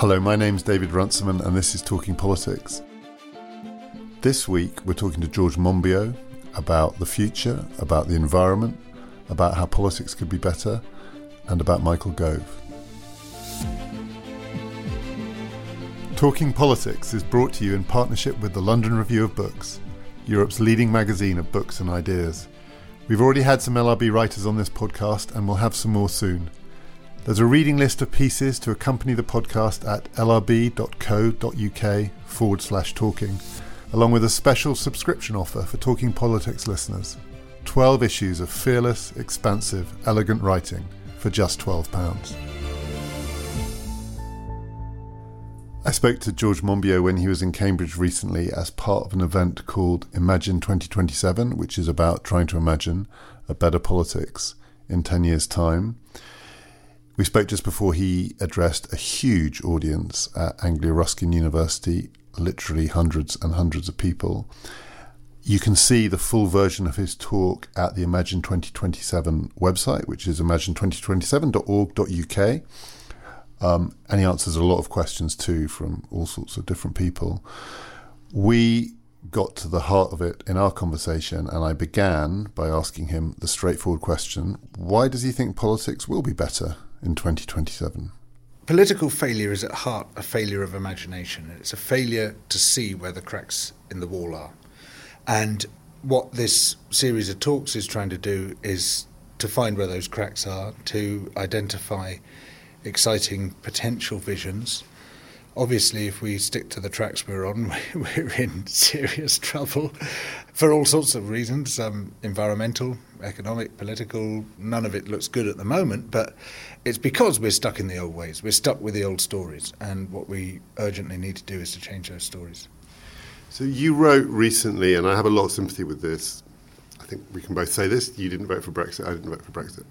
Hello, my name's David Runciman, and this is Talking Politics. This week, we're talking to George Monbiot about the future, about the environment, about how politics could be better, and about Michael Gove. Talking Politics is brought to you in partnership with the London Review of Books, Europe's leading magazine of books and ideas. We've already had some LRB writers on this podcast, and we'll have some more soon. There's a reading list of pieces to accompany the podcast at lrb.co.uk forward slash talking, along with a special subscription offer for Talking Politics listeners. 12 issues of fearless, expansive, elegant writing for just £12. I spoke to George Monbiot when he was in Cambridge recently as part of an event called Imagine 2027, which is about trying to imagine a better politics in 10 years' time. We spoke just before he addressed a huge audience at Anglia Ruskin University, literally hundreds and hundreds of people. You can see the full version of his talk at the Imagine 2027 website, which is imagine2027.org.uk. Um, and he answers a lot of questions too from all sorts of different people. We got to the heart of it in our conversation, and I began by asking him the straightforward question why does he think politics will be better in 2027? Political failure is at heart a failure of imagination. It's a failure to see where the cracks in the wall are. And what this series of talks is trying to do is to find where those cracks are, to identify exciting potential visions. Obviously, if we stick to the tracks we're on, we're in serious trouble for all sorts of reasons um, environmental, economic, political. None of it looks good at the moment, but it's because we're stuck in the old ways. We're stuck with the old stories, and what we urgently need to do is to change those stories. So, you wrote recently, and I have a lot of sympathy with this. I think we can both say this you didn't vote for Brexit, I didn't vote for Brexit.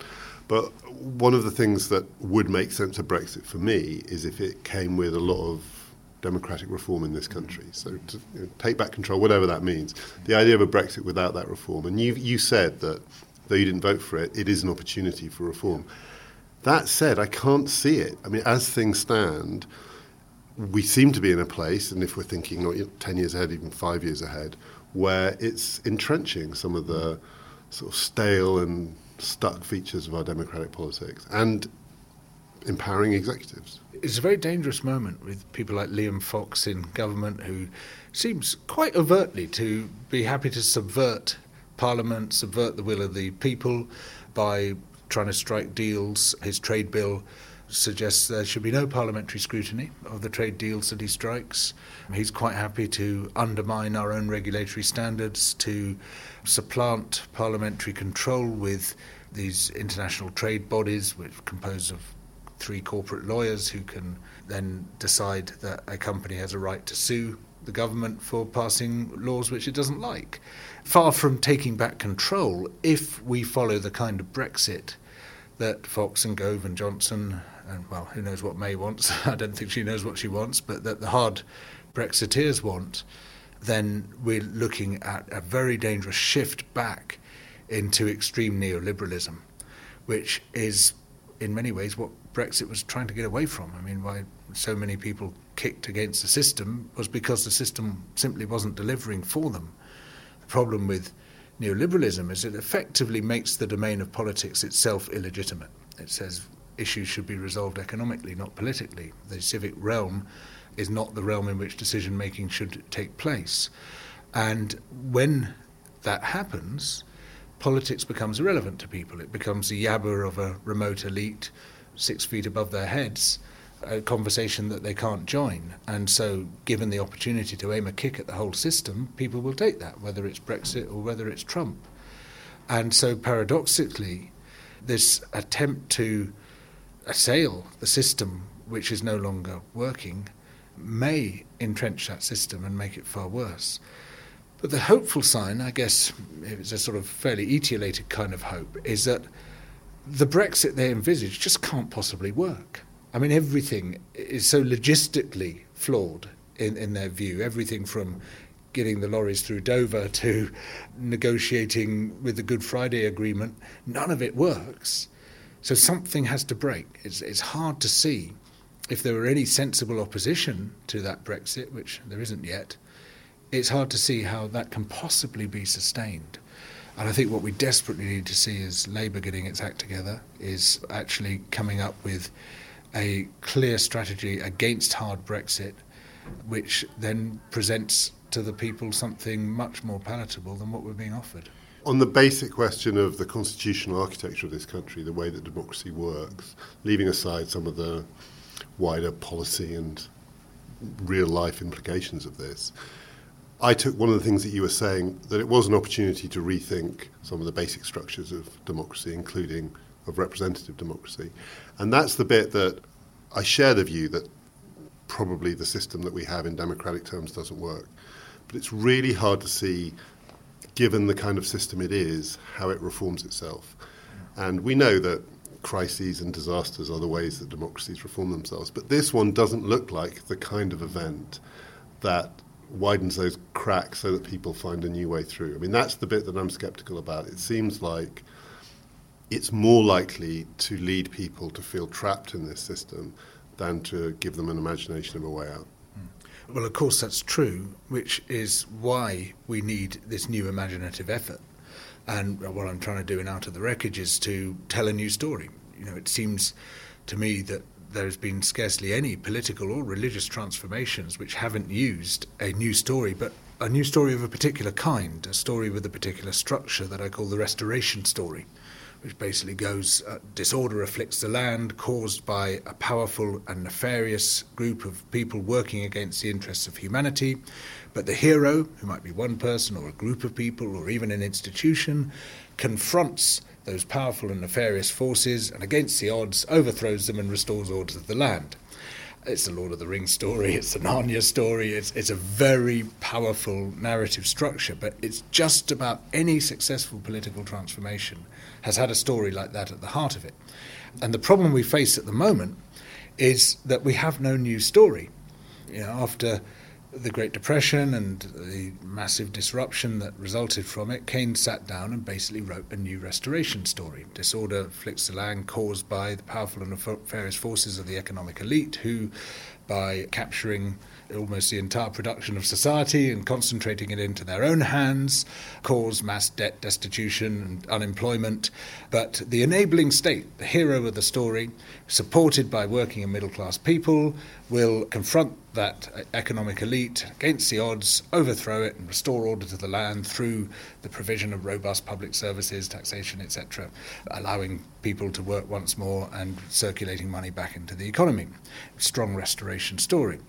But one of the things that would make sense of Brexit for me is if it came with a lot of democratic reform in this country. So to you know, take back control, whatever that means. The idea of a Brexit without that reform, and you you said that though you didn't vote for it, it is an opportunity for reform. That said, I can't see it. I mean, as things stand, we seem to be in a place, and if we're thinking oh, not ten years ahead, even five years ahead, where it's entrenching some of the sort of stale and stuck features of our democratic politics and empowering executives. It's a very dangerous moment with people like Liam Fox in government who seems quite overtly to be happy to subvert Parliament, subvert the will of the people by trying to strike deals. His trade bill suggests there should be no parliamentary scrutiny of the trade deals that he strikes. He's quite happy to undermine our own regulatory standards, to supplant parliamentary control with these international trade bodies, which are composed of three corporate lawyers who can then decide that a company has a right to sue the government for passing laws which it doesn't like. Far from taking back control, if we follow the kind of Brexit that Fox and Gove and Johnson and well, who knows what May wants? I don't think she knows what she wants, but that the hard Brexiteers want, then we're looking at a very dangerous shift back into extreme neoliberalism, which is in many ways what Brexit was trying to get away from. I mean, why so many people kicked against the system was because the system simply wasn't delivering for them. The problem with neoliberalism is it effectively makes the domain of politics itself illegitimate. It says issues should be resolved economically, not politically. The civic realm is not the realm in which decision making should take place. And when that happens, politics becomes irrelevant to people. It becomes the yabber of a remote elite six feet above their heads, a conversation that they can't join. And so, given the opportunity to aim a kick at the whole system, people will take that, whether it's Brexit or whether it's Trump. And so, paradoxically, this attempt to assail the system which is no longer working may entrench that system and make it far worse. But the hopeful sign, I guess, it's a sort of fairly etiolated kind of hope, is that the Brexit they envisage just can't possibly work. I mean, everything is so logistically flawed in, in their view. Everything from getting the lorries through Dover to negotiating with the Good Friday Agreement, none of it works. So something has to break. It's, it's hard to see if there were any sensible opposition to that Brexit, which there isn't yet, it's hard to see how that can possibly be sustained. And I think what we desperately need to see is Labour getting its act together, is actually coming up with a clear strategy against hard Brexit, which then presents to the people something much more palatable than what we're being offered. On the basic question of the constitutional architecture of this country, the way that democracy works, leaving aside some of the wider policy and real life implications of this, I took one of the things that you were saying that it was an opportunity to rethink some of the basic structures of democracy, including of representative democracy. And that's the bit that I share the view that probably the system that we have in democratic terms doesn't work. But it's really hard to see, given the kind of system it is, how it reforms itself. And we know that crises and disasters are the ways that democracies reform themselves. But this one doesn't look like the kind of event that widens those cracks so that people find a new way through. I mean, that's the bit that I'm skeptical about. It seems like it's more likely to lead people to feel trapped in this system than to give them an imagination of a way out. Hmm. Well, of course, that's true, which is why we need this new imaginative effort. And what I'm trying to do in Out of the Wreckage is to tell a new story. You know, it seems to me that there's been scarcely any political or religious transformations which haven't used a new story, but a new story of a particular kind, a story with a particular structure that I call the restoration story which basically goes uh, disorder afflicts the land caused by a powerful and nefarious group of people working against the interests of humanity. But the hero, who might be one person or a group of people or even an institution, confronts those powerful and nefarious forces and against the odds overthrows them and restores order to the land. It's the Lord of the Rings story, it's the Narnia story, it's, it's a very powerful narrative structure, but it's just about any successful political transformation has had a story like that at the heart of it. And the problem we face at the moment is that we have no new story. You know, after the Great Depression and the massive disruption that resulted from it, Keynes sat down and basically wrote a new restoration story. Disorder afflicts the land caused by the powerful and nefarious forces of the economic elite who, by capturing almost the entire production of society and concentrating it into their own hands, cause mass debt, destitution, and unemployment. But the enabling state, the hero of the story, supported by working and middle class people, will confront that economic elite against the odds, overthrow it, and restore order to the land through the provision of robust public services, taxation, etc., allowing people to work once more and circulating money back into the economy. Strong restoration story.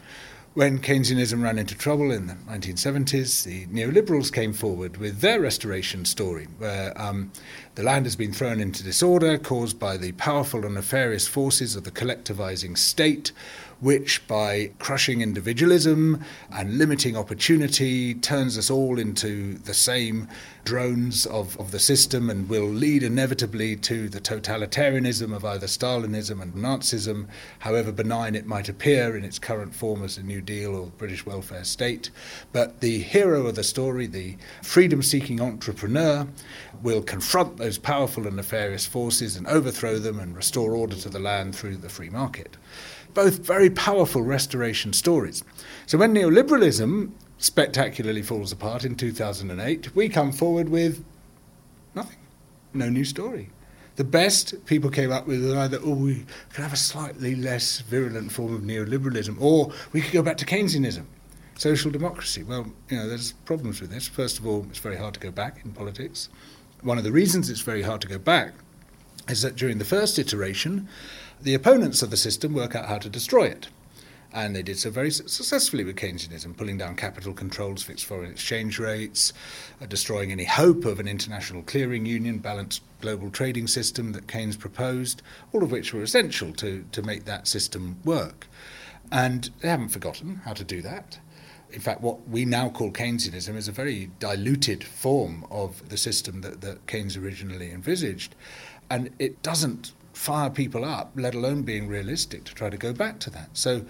When Keynesianism ran into trouble in the 1970s, the neoliberals came forward with their restoration story, where um, the land has been thrown into disorder caused by the powerful and nefarious forces of the collectivizing state, which, by crushing individualism and limiting opportunity, turns us all into the same drones of, of the system and will lead inevitably to the totalitarianism of either Stalinism and Nazism, however benign it might appear in its current form as a New Deal or British welfare state. But the hero of the story, the freedom seeking entrepreneur, will confront those powerful and nefarious forces and overthrow them and restore order to the land through the free market both very powerful restoration stories. So when neoliberalism spectacularly falls apart in 2008, we come forward with nothing, no new story. The best people came up with either, oh, we could have a slightly less virulent form of neoliberalism, or we could go back to Keynesianism, social democracy. Well, you know, there's problems with this. First of all, it's very hard to go back in politics. One of the reasons it's very hard to go back is that during the first iteration, the opponents of the system work out how to destroy it. And they did so very successfully with Keynesianism, pulling down capital controls, fixed foreign exchange rates, uh, destroying any hope of an international clearing union, balanced global trading system that Keynes proposed, all of which were essential to, to make that system work. And they haven't forgotten how to do that. In fact, what we now call Keynesianism is a very diluted form of the system that, that Keynes originally envisaged. And it doesn't fire people up, let alone being realistic to try to go back to that. So,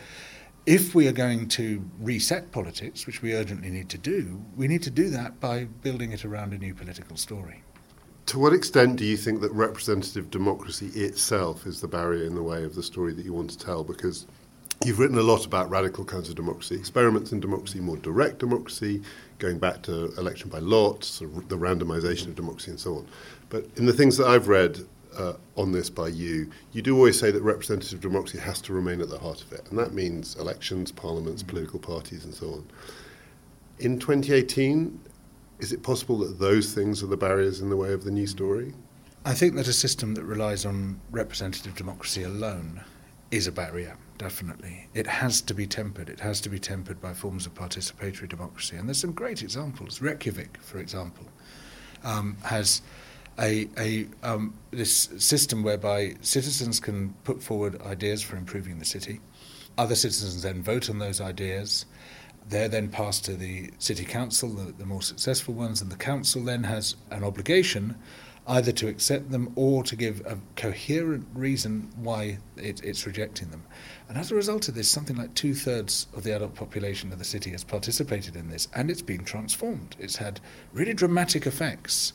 if we are going to reset politics, which we urgently need to do, we need to do that by building it around a new political story. To what extent do you think that representative democracy itself is the barrier in the way of the story that you want to tell? Because You've written a lot about radical kinds of democracy, experiments in democracy, more direct democracy, going back to election by lot, sort of the randomization of democracy, and so on. But in the things that I've read uh, on this by you, you do always say that representative democracy has to remain at the heart of it, and that means elections, parliaments, political parties, and so on. In 2018, is it possible that those things are the barriers in the way of the new story? I think that a system that relies on representative democracy alone is a barrier, definitely. It has to be tempered. It has to be tempered by forms of participatory democracy. And there's some great examples. Reykjavik, for example, um, has a, a um, this system whereby citizens can put forward ideas for improving the city. Other citizens then vote on those ideas. They're then passed to the city council, the, the more successful ones, and the council then has an obligation either to accept them or to give a coherent reason why it, it's rejecting them. And as a result of this, something like two thirds of the adult population of the city has participated in this, and it's been transformed. It's had really dramatic effects.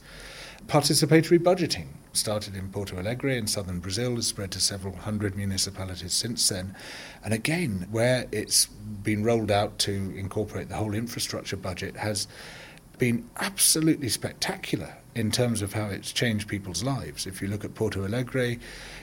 Participatory budgeting started in Porto Alegre in southern Brazil, has spread to several hundred municipalities since then. And again, where it's been rolled out to incorporate the whole infrastructure budget, has been absolutely spectacular in terms of how it's changed people's lives. If you look at Porto Alegre,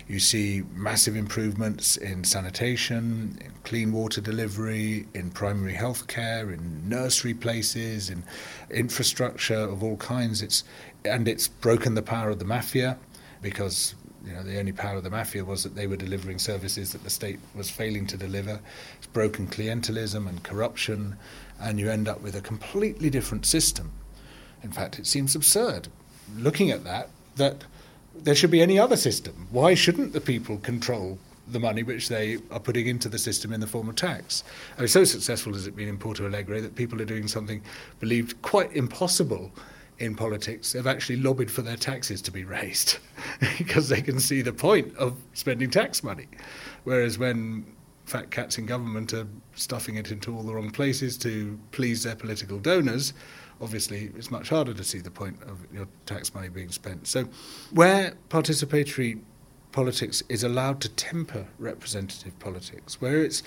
you see massive improvements in sanitation, in clean water delivery, in primary health care, in nursery places, in infrastructure of all kinds. It's and it's broken the power of the mafia because you know the only power of the mafia was that they were delivering services that the state was failing to deliver. It's broken clientelism and corruption, and you end up with a completely different system. In fact, it seems absurd looking at that that there should be any other system. Why shouldn't the people control the money which they are putting into the system in the form of tax? I mean, so successful has it been in Porto Alegre that people are doing something believed quite impossible in politics. They've actually lobbied for their taxes to be raised because they can see the point of spending tax money. Whereas when fat cats in government are stuffing it into all the wrong places to please their political donors, obviously it's much harder to see the point of your tax money being spent. So, where participatory politics is allowed to temper representative politics, where it's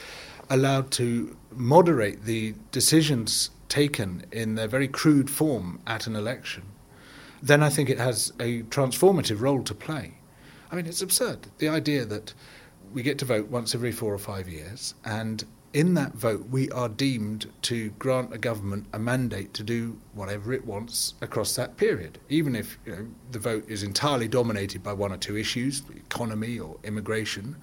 allowed to moderate the decisions taken in their very crude form at an election, then I think it has a transformative role to play. I mean, it's absurd. The idea that we get to vote once every four or five years, and in that vote, we are deemed to grant a government a mandate to do whatever it wants across that period, even if you know, the vote is entirely dominated by one or two issues, the economy or immigration.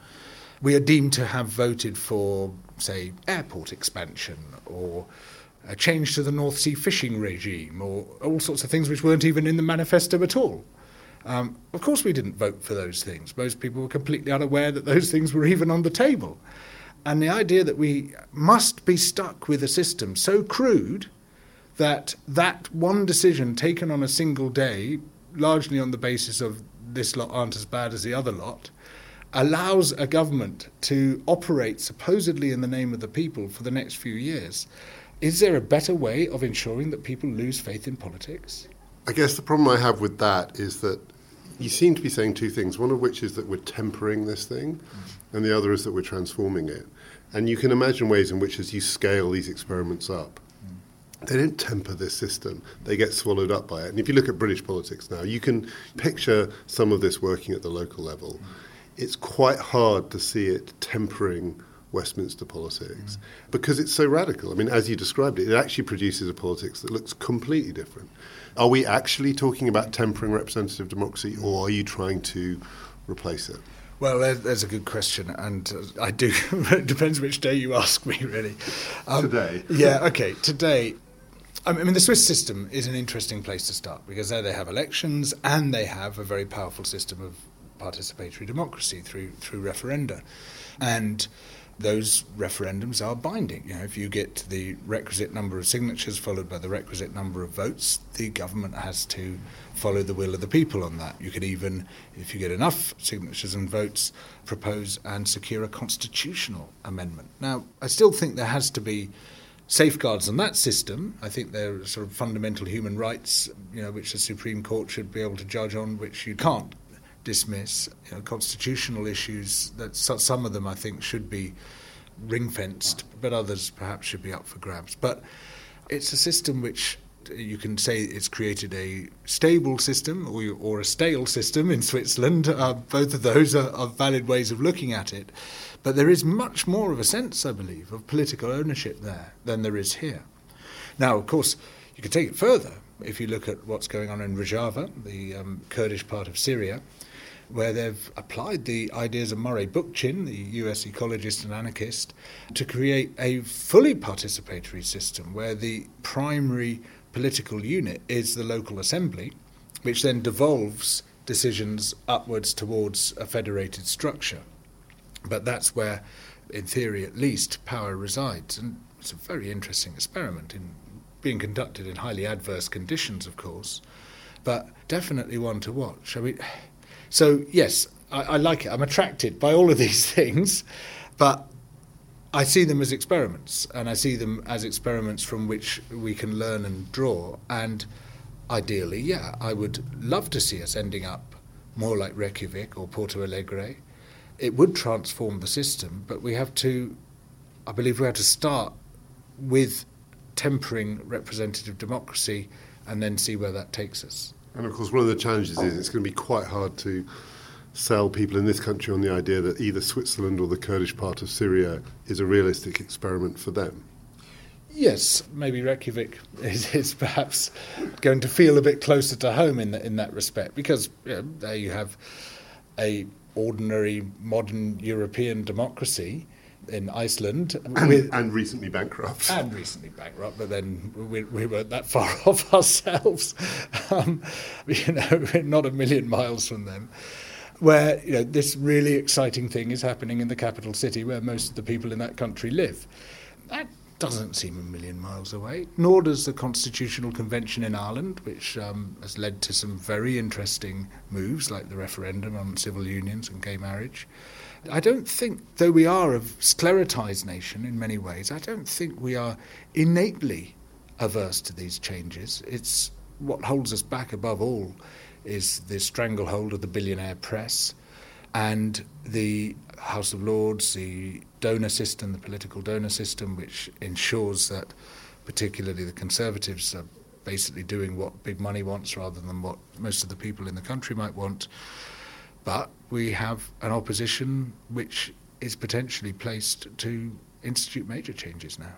We are deemed to have voted for, say, airport expansion or a change to the North Sea fishing regime or all sorts of things which weren't even in the manifesto at all. Um, of course, we didn't vote for those things. Most people were completely unaware that those things were even on the table. And the idea that we must be stuck with a system so crude that that one decision taken on a single day, largely on the basis of this lot aren't as bad as the other lot, allows a government to operate supposedly in the name of the people for the next few years. Is there a better way of ensuring that people lose faith in politics? I guess the problem I have with that is that you seem to be saying two things, one of which is that we're tempering this thing, and the other is that we're transforming it. And you can imagine ways in which, as you scale these experiments up, they don't temper this system. They get swallowed up by it. And if you look at British politics now, you can picture some of this working at the local level. It's quite hard to see it tempering Westminster politics because it's so radical. I mean, as you described it, it actually produces a politics that looks completely different. Are we actually talking about tempering representative democracy or are you trying to replace it? Well, there's a good question, and I do. it depends which day you ask me, really. Um, today. yeah. Okay. Today. I mean, the Swiss system is an interesting place to start because there they have elections and they have a very powerful system of participatory democracy through through referenda, and those referendums are binding. You know, if you get the requisite number of signatures followed by the requisite number of votes, the government has to follow the will of the people on that. You could even, if you get enough signatures and votes, propose and secure a constitutional amendment. Now, I still think there has to be safeguards on that system. I think there are sort of fundamental human rights, you know, which the Supreme Court should be able to judge on, which you can't dismiss. You know, constitutional issues that some of them I think should be ring fenced, but others perhaps should be up for grabs. But it's a system which you can say it's created a stable system or, or a stale system in Switzerland. Uh, both of those are, are valid ways of looking at it. But there is much more of a sense, I believe, of political ownership there than there is here. Now, of course, you could take it further if you look at what's going on in Rojava, the um, Kurdish part of Syria, where they've applied the ideas of Murray Bookchin, the US ecologist and anarchist, to create a fully participatory system where the primary political unit is the local assembly, which then devolves decisions upwards towards a federated structure. But that's where, in theory at least, power resides. And it's a very interesting experiment in being conducted in highly adverse conditions, of course, but definitely one to watch. I mean, so yes, I, I like it. I'm attracted by all of these things, but I see them as experiments, and I see them as experiments from which we can learn and draw. And ideally, yeah, I would love to see us ending up more like Reykjavik or Porto Alegre. It would transform the system, but we have to, I believe, we have to start with tempering representative democracy and then see where that takes us. And of course, one of the challenges is it's going to be quite hard to sell people in this country on the idea that either Switzerland or the Kurdish part of Syria is a realistic experiment for them. Yes, maybe Reykjavik is, is perhaps going to feel a bit closer to home in, the, in that respect because you know, there you have a ordinary modern European democracy in Iceland and, with, and, recently bankrupt. And recently bankrupt, but then we, we weren't that far off ourselves. Um, you know, not a million miles from them. Where you know this really exciting thing is happening in the capital city, where most of the people in that country live. That doesn't seem a million miles away. Nor does the Constitutional Convention in Ireland, which um, has led to some very interesting moves, like the referendum on civil unions and gay marriage. I don't think, though we are a sclerotized nation in many ways, I don't think we are innately averse to these changes. It's what holds us back above all is the stranglehold of the billionaire press and the House of Lords, the donor system, the political donor system, which ensures that particularly the Conservatives are basically doing what big money wants rather than what most of the people in the country might want. But we have an opposition which is potentially placed to institute major changes now.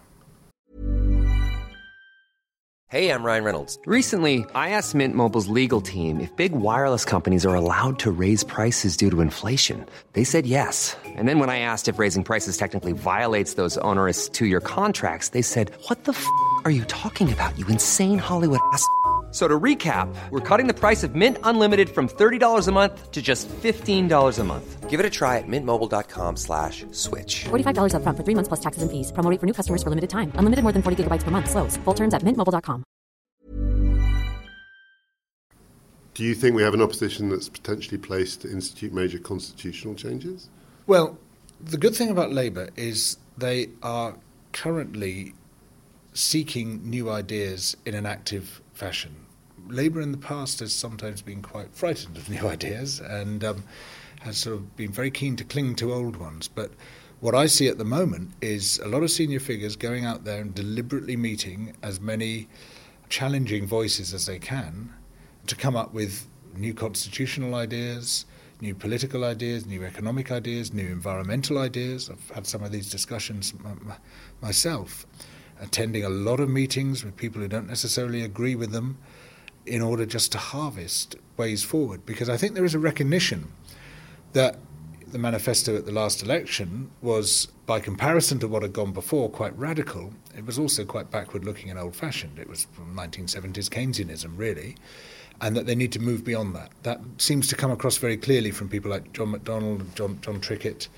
Hey, I'm Ryan Reynolds. Recently, I asked Mint Mobile's legal team if big wireless companies are allowed to raise prices due to inflation. They said yes. And then when I asked if raising prices technically violates those onerous two year contracts, they said, What the f are you talking about, you insane Hollywood ass? So to recap, we're cutting the price of Mint Unlimited from $30 a month to just $15 a month. Give it a try at mintmobile.com slash switch. $45 up front for three months plus taxes and fees. Promoting for new customers for limited time. Unlimited more than 40 gigabytes per month. Slows. Full terms at mintmobile.com. Do you think we have an opposition that's potentially placed to institute major constitutional changes? Well, the good thing about Labour is they are currently seeking new ideas in an active fashion. Labour in the past has sometimes been quite frightened of new ideas and um, has sort of been very keen to cling to old ones. But what I see at the moment is a lot of senior figures going out there and deliberately meeting as many challenging voices as they can to come up with new constitutional ideas, new political ideas, new economic ideas, new environmental ideas. I've had some of these discussions myself, attending a lot of meetings with people who don't necessarily agree with them in order just to harvest ways forward. Because I think there is a recognition that the manifesto at the last election was, by comparison to what had gone before, quite radical. It was also quite backward looking and old fashioned. It was from 1970s Keynesianism, really, and that they need to move beyond that. That seems to come across very clearly from people like John McDonnell and John, Jon Trickett,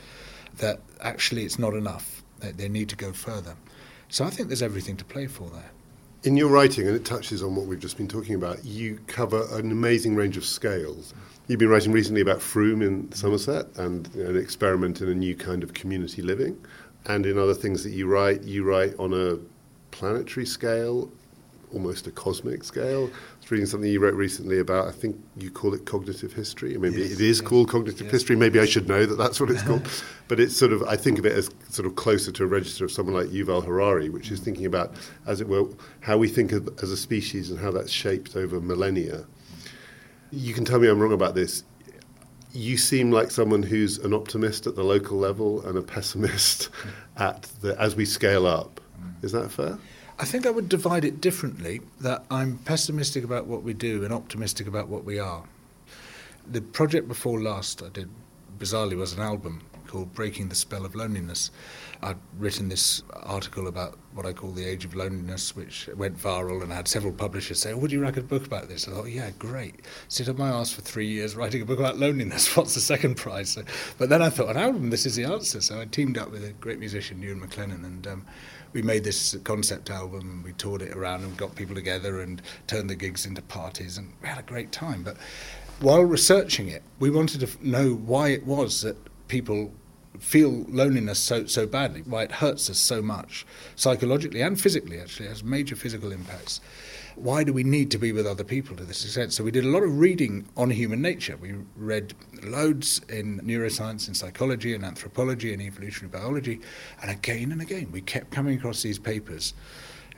that actually it's not enough. They, they need to go further. So I think there's everything to play for there. In your writing, and it touches on what we've just been talking about, you cover an amazing range of scales. You've been writing recently about Frome in Somerset and you know, an experiment in a new kind of community living. And in other things that you write, you write on a planetary scale almost a cosmic scale. I was reading something you wrote recently about, I think you call it cognitive history. Maybe Yes, it is yes, called cognitive yes. history. Maybe I should know that that's what it's uh-huh. called. But it's sort of, I think of it as sort of closer to a register of someone like Yuval Harari, which is thinking about, as it were, how we think of, as a species and how that's shaped over millennia. You can tell me I'm wrong about this. You seem like someone who's an optimist at the local level and a pessimist at the as we scale up. Mm. Is that fair? I think I would divide it differently that I'm pessimistic about what we do and optimistic about what we are. The project before last I did, bizarrely, was an album called Breaking the Spell of Loneliness. I'd written this article about what I call the age of loneliness, which went viral and I had several publishers say, oh, Would you write a book about this? I thought, Yeah, great. Sit on my ass for three years writing a book about loneliness. What's the second prize? So, but then I thought, An album, this is the answer. So I teamed up with a great musician, Ewan McLennan, and um, we made this concept album and we toured it around and got people together and turned the gigs into parties and we had a great time. But while researching it, we wanted to know why it was that people feel loneliness so so badly, why it hurts us so much, psychologically and physically. Actually, has major physical impacts. Why do we need to be with other people to this extent? So we did a lot of reading on human nature. We read loads in neuroscience, in psychology, and anthropology, and evolutionary biology, and again and again we kept coming across these papers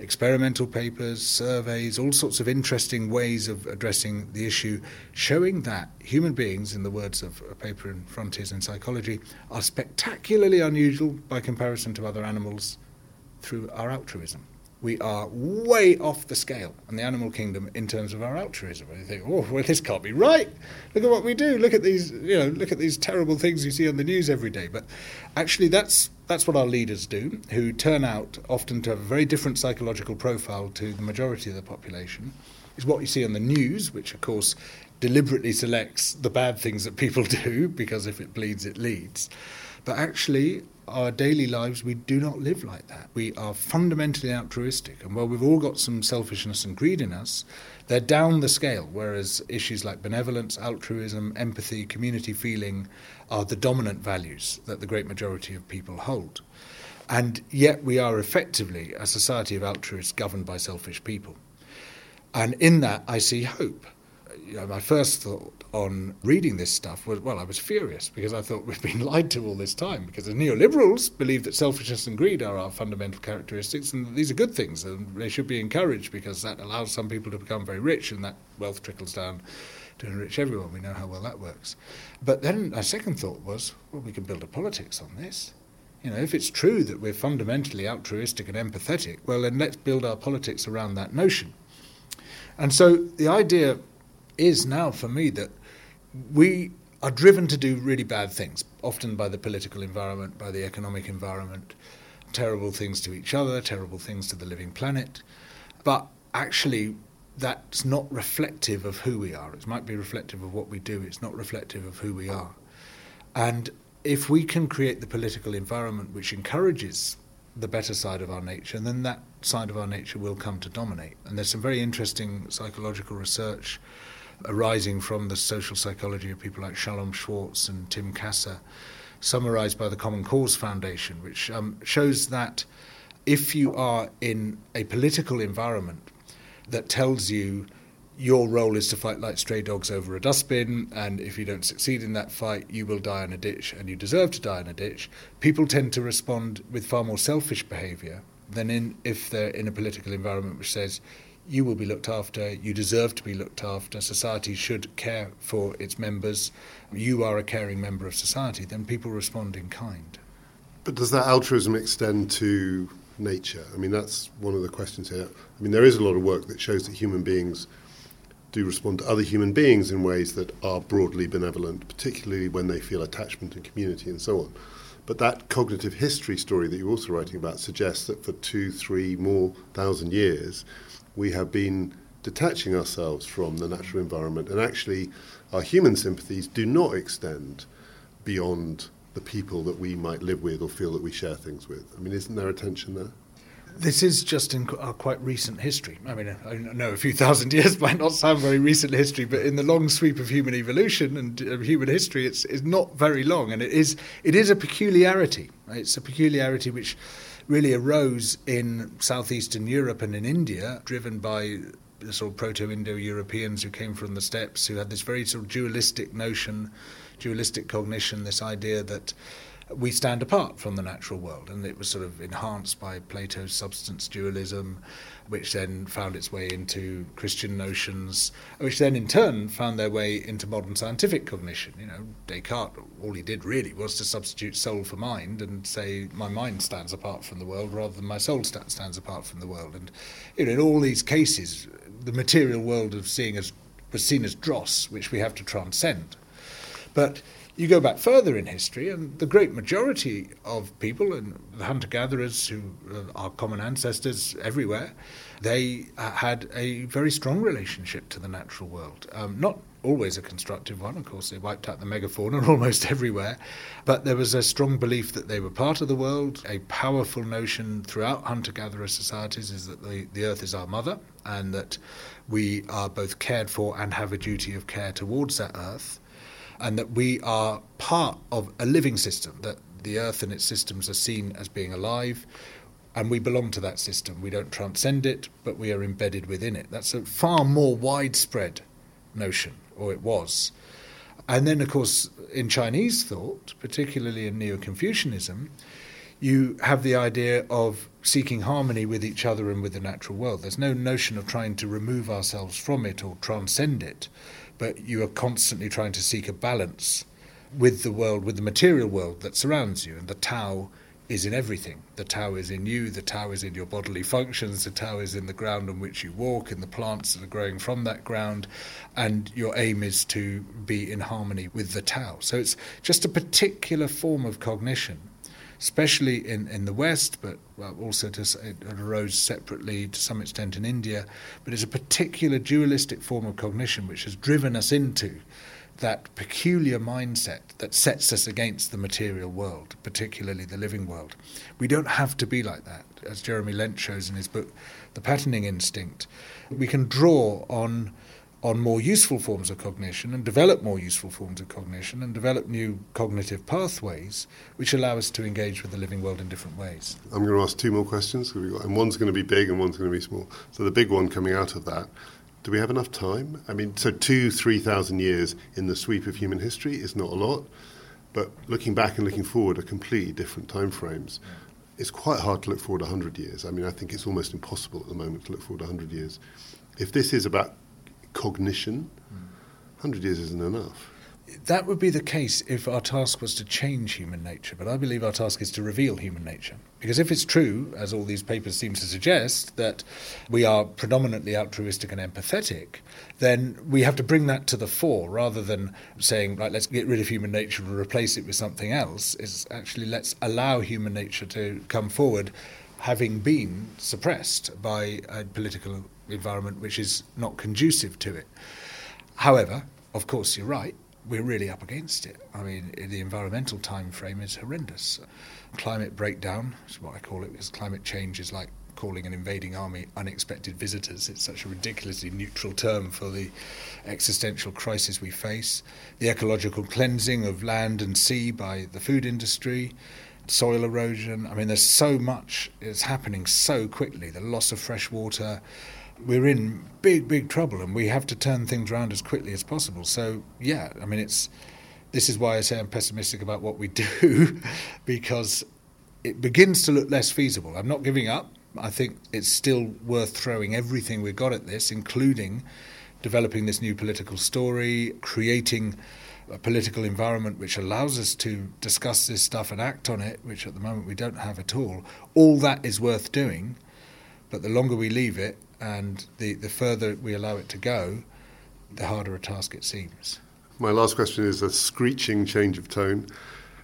experimental papers, surveys, all sorts of interesting ways of addressing the issue, showing that human beings, in the words of a paper in Frontiers in Psychology, are spectacularly unusual by comparison to other animals through our altruism. We are way off the scale in the animal kingdom in terms of our altruism. And you think, oh, well, this can't be right. Look at what we do. Look at these, you know, look at these terrible things you see on the news every day. But actually, that's that's what our leaders do, who turn out often to have a very different psychological profile to the majority of the population. Is what you see on the news, which of course deliberately selects the bad things that people do because if it bleeds, it leads. But actually, our daily lives, we do not live like that. We are fundamentally altruistic. And while we've all got some selfishness and greed in us, they're down the scale, whereas issues like benevolence, altruism, empathy, community feeling are the dominant values that the great majority of people hold. And yet we are effectively a society of altruists governed by selfish people. And in that, I see hope. You know, my first thought on reading this stuff was, well, I was furious because I thought we've been lied to all this time. Because the neoliberals believe that selfishness and greed are our fundamental characteristics, and these are good things, and they should be encouraged because that allows some people to become very rich, and that wealth trickles down to enrich everyone. We know how well that works. But then my second thought was, well, we can build a politics on this. You know, if it's true that we're fundamentally altruistic and empathetic, well, then let's build our politics around that notion. And so the idea is now for me that we are driven to do really bad things, often by the political environment, by the economic environment, terrible things to each other, terrible things to the living planet. But actually, that's not reflective of who we are. It might be reflective of what we do, it's not reflective of who we are. And if we can create the political environment which encourages the better side of our nature, then that side of our nature will come to dominate. And there's some very interesting psychological research arising from the social psychology of people like Shalom Schwartz and Tim Kasser, summarized by the Common Cause Foundation, which um, shows that if you are in a political environment that tells you your role is to fight like stray dogs over a dustbin, and if you don't succeed in that fight, you will die in a ditch, and you deserve to die in a ditch. People tend to respond with far more selfish behaviour than in, if they're in a political environment which says you will be looked after, you deserve to be looked after, society should care for its members, you are a caring member of society, then people respond in kind. But does that altruism extend to nature? I mean, that's one of the questions here. I mean, there is a lot of work that shows that human beings do respond to other human beings in ways that are broadly benevolent, particularly when they feel attachment and community and so on. But that cognitive history story that you're also writing about suggests that for two, three more thousand years, we have been detaching ourselves from the natural environment, and actually, our human sympathies do not extend beyond the people that we might live with or feel that we share things with. I mean, isn't there a tension there? This is just in our quite recent history. I mean, I know a few thousand years might not sound very recent history, but in the long sweep of human evolution and uh, human history, it's, it's not very long, and it is it is a peculiarity. It's a peculiarity which really arose in southeastern Europe and in India, driven by the sort of proto-Indo-Europeans who came from the steppes, who had this very sort of dualistic notion, dualistic cognition, this idea that we stand apart from the natural world, and it was sort of enhanced by Plato's substance dualism, which then found its way into Christian notions, which then in turn found their way into modern scientific cognition. You know, Descartes, all he did really was to substitute soul for mind and say my mind stands apart from the world rather than my soul stands apart from the world. And you know, in all these cases, the material world of seeing as was seen as dross, which we have to transcend. But you go back further in history, and the great majority of people, and the hunter gatherers who are common ancestors everywhere, they uh, had a very strong relationship to the natural world. Um, not always a constructive one, of course, they wiped out the megafauna almost everywhere, but there was a strong belief that they were part of the world. A powerful notion throughout hunter gatherer societies is that the, the earth is our mother, and that we are both cared for and have a duty of care towards that earth and that we are part of a living system, that the earth and its systems are seen as being alive, and we belong to that system. We don't transcend it, but we are embedded within it. That's a far more widespread notion, or it was. And then, of course, in Chinese thought, particularly in Neo Confucianism, you have the idea of seeking harmony with each other and with the natural world. There's no notion of trying to remove ourselves from it or transcend it but you are constantly trying to seek a balance with the world, with the material world that surrounds you. And the Tao is in everything. The Tao is in you, the Tao is in your bodily functions, the Tao is in the ground on which you walk, in the plants that are growing from that ground, and your aim is to be in harmony with the Tao. So it's just a particular form of cognition especially in, in the West, but also to, it arose separately to some extent in India. But it's a particular dualistic form of cognition which has driven us into that peculiar mindset that sets us against the material world, particularly the living world. We don't have to be like that. As Jeremy Lent shows in his book, The Patterning Instinct, we can draw on on more useful forms of cognition and develop more useful forms of cognition and develop new cognitive pathways which allow us to engage with the living world in different ways. I'm going to ask two more questions, and one's going to be big and one's going to be small. So the big one coming out of that, do we have enough time? I mean, so two, three thousand years in the sweep of human history is not a lot, but looking back and looking forward are completely different time frames. It's quite hard to look forward 100 years. I mean, I think it's almost impossible at the moment to look forward 100 years. If this is about cognition, 100 years isn't enough. That would be the case if our task was to change human nature, but I believe our task is to reveal human nature. Because if it's true, as all these papers seem to suggest, that we are predominantly altruistic and empathetic, then we have to bring that to the fore rather than saying, right, let's get rid of human nature and replace it with something else. Is actually let's allow human nature to come forward having been suppressed by political environment which is not conducive to it. However, of course, you're right. We're really up against it. I mean, the environmental time frame is horrendous. Climate breakdown is what I call it, because climate change is like calling an invading army unexpected visitors. It's such a ridiculously neutral term for the existential crisis we face. The ecological cleansing of land and sea by the food industry, soil erosion. I mean, there's so much is happening so quickly. The loss of fresh water, we're in big, big trouble, and we have to turn things around as quickly as possible. So, yeah, I mean, it's this is why I say I'm pessimistic about what we do, because it begins to look less feasible. I'm not giving up. I think it's still worth throwing everything we've got at this, including developing this new political story, creating a political environment which allows us to discuss this stuff and act on it, which at the moment we don't have at all. All that is worth doing, but the longer we leave it, and the, the further we allow it to go, the harder a task it seems. My last question is a screeching change of tone.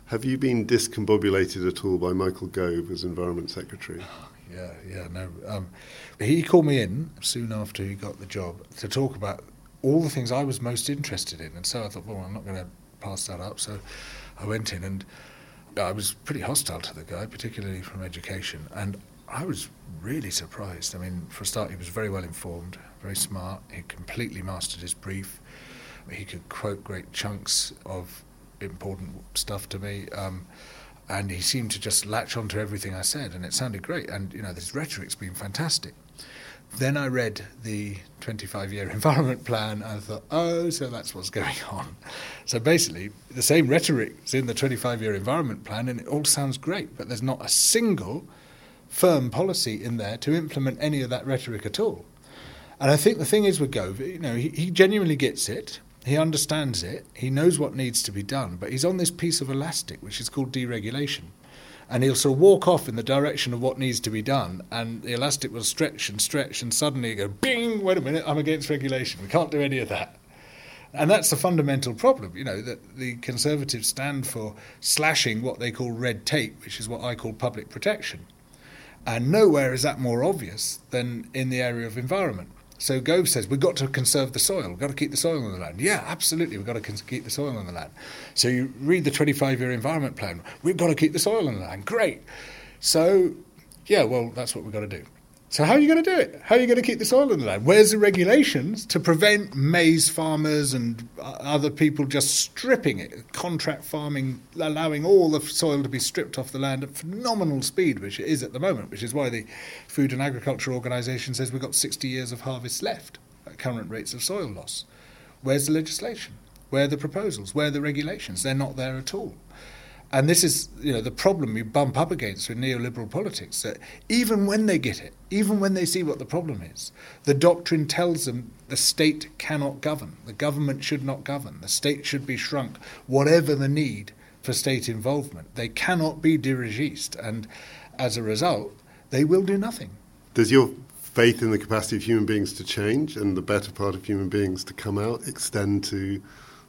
Have you been discombobulated at all by Michael Gove as Environment Secretary? Yeah, yeah, no. Um, he called me in soon after he got the job to talk about all the things I was most interested in. And so I thought, well, I'm not going to pass that up. So I went in and I was pretty hostile to the guy, particularly from education. And I was really surprised. I mean, for a start, he was very well informed, very smart. He completely mastered his brief. He could quote great chunks of important stuff to me. Um, And he seemed to just latch onto everything I said, and it sounded great. And, you know, this rhetoric's been fantastic. Then I read the 25 year environment plan. And I thought, oh, so that's what's going on. So basically, the same rhetoric is in the 25 year environment plan, and it all sounds great, but there's not a single firm policy in there to implement any of that rhetoric at all. And I think the thing is with Gove, you know, he, he genuinely gets it. He understands it. He knows what needs to be done. But he's on this piece of elastic, which is called deregulation. And he'll sort of walk off in the direction of what needs to be done. And the elastic will stretch and stretch. And suddenly go, bing, wait a minute, I'm against regulation. We can't do any of that. And that's the fundamental problem, you know, that the Conservatives stand for slashing what they call red tape, which is what I call public protection. And nowhere is that more obvious than in the area of environment. So Gove says we've got to conserve the soil. We've got to keep the soil on the land. Yeah, absolutely, we've got to keep the soil on the land. So you read the 25-year environment plan. We've got to keep the soil on the land. Great. So, yeah, well, that's what we've got to do. So how are you going to do it? How are you going to keep the soil in the land? Where's the regulations to prevent maize farmers and uh, other people just stripping it, contract farming, allowing all the soil to be stripped off the land at phenomenal speed, which it is at the moment, which is why the Food and Agriculture Organization says we've got 60 years of harvest left at current rates of soil loss. Where's the legislation? Where are the proposals? Where are the regulations? They're not there at all. And this is, you know, the problem you bump up against with neoliberal politics. That even when they get it, even when they see what the problem is, the doctrine tells them the state cannot govern, the government should not govern, the state should be shrunk, whatever the need for state involvement. They cannot be dirigiste, and as a result, they will do nothing. Does your faith in the capacity of human beings to change and the better part of human beings to come out extend to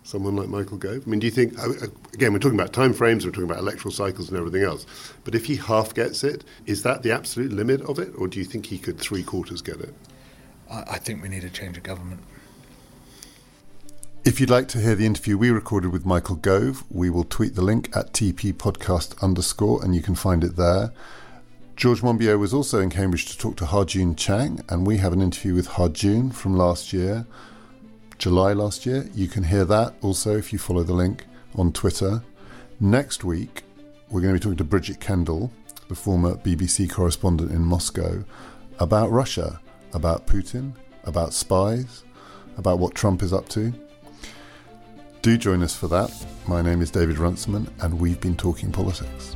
someone like Michael Gove? I mean, do you think, uh, uh, again, we're talking about time frames, we're talking about electoral cycles and everything else, but if he half gets it, is that the absolute limit of it, or do you think he could three quarters get it? I think we need a change of government. If you'd like to hear the interview we recorded with Michael Gove, we will tweet the link at TP podcast underscore and you can find it there. George Monbiot was also in Cambridge to talk to Ha-Joon Chang, and we have an interview with Harjoon from last year. July last year. You can hear that also if you follow the link on Twitter. Next week, we're going to be talking to Bridget Kendall, the former BBC correspondent in Moscow, about Russia, about Putin, about spies, about what Trump is up to. Do join us for that. My name is David Runciman, and we've been talking politics.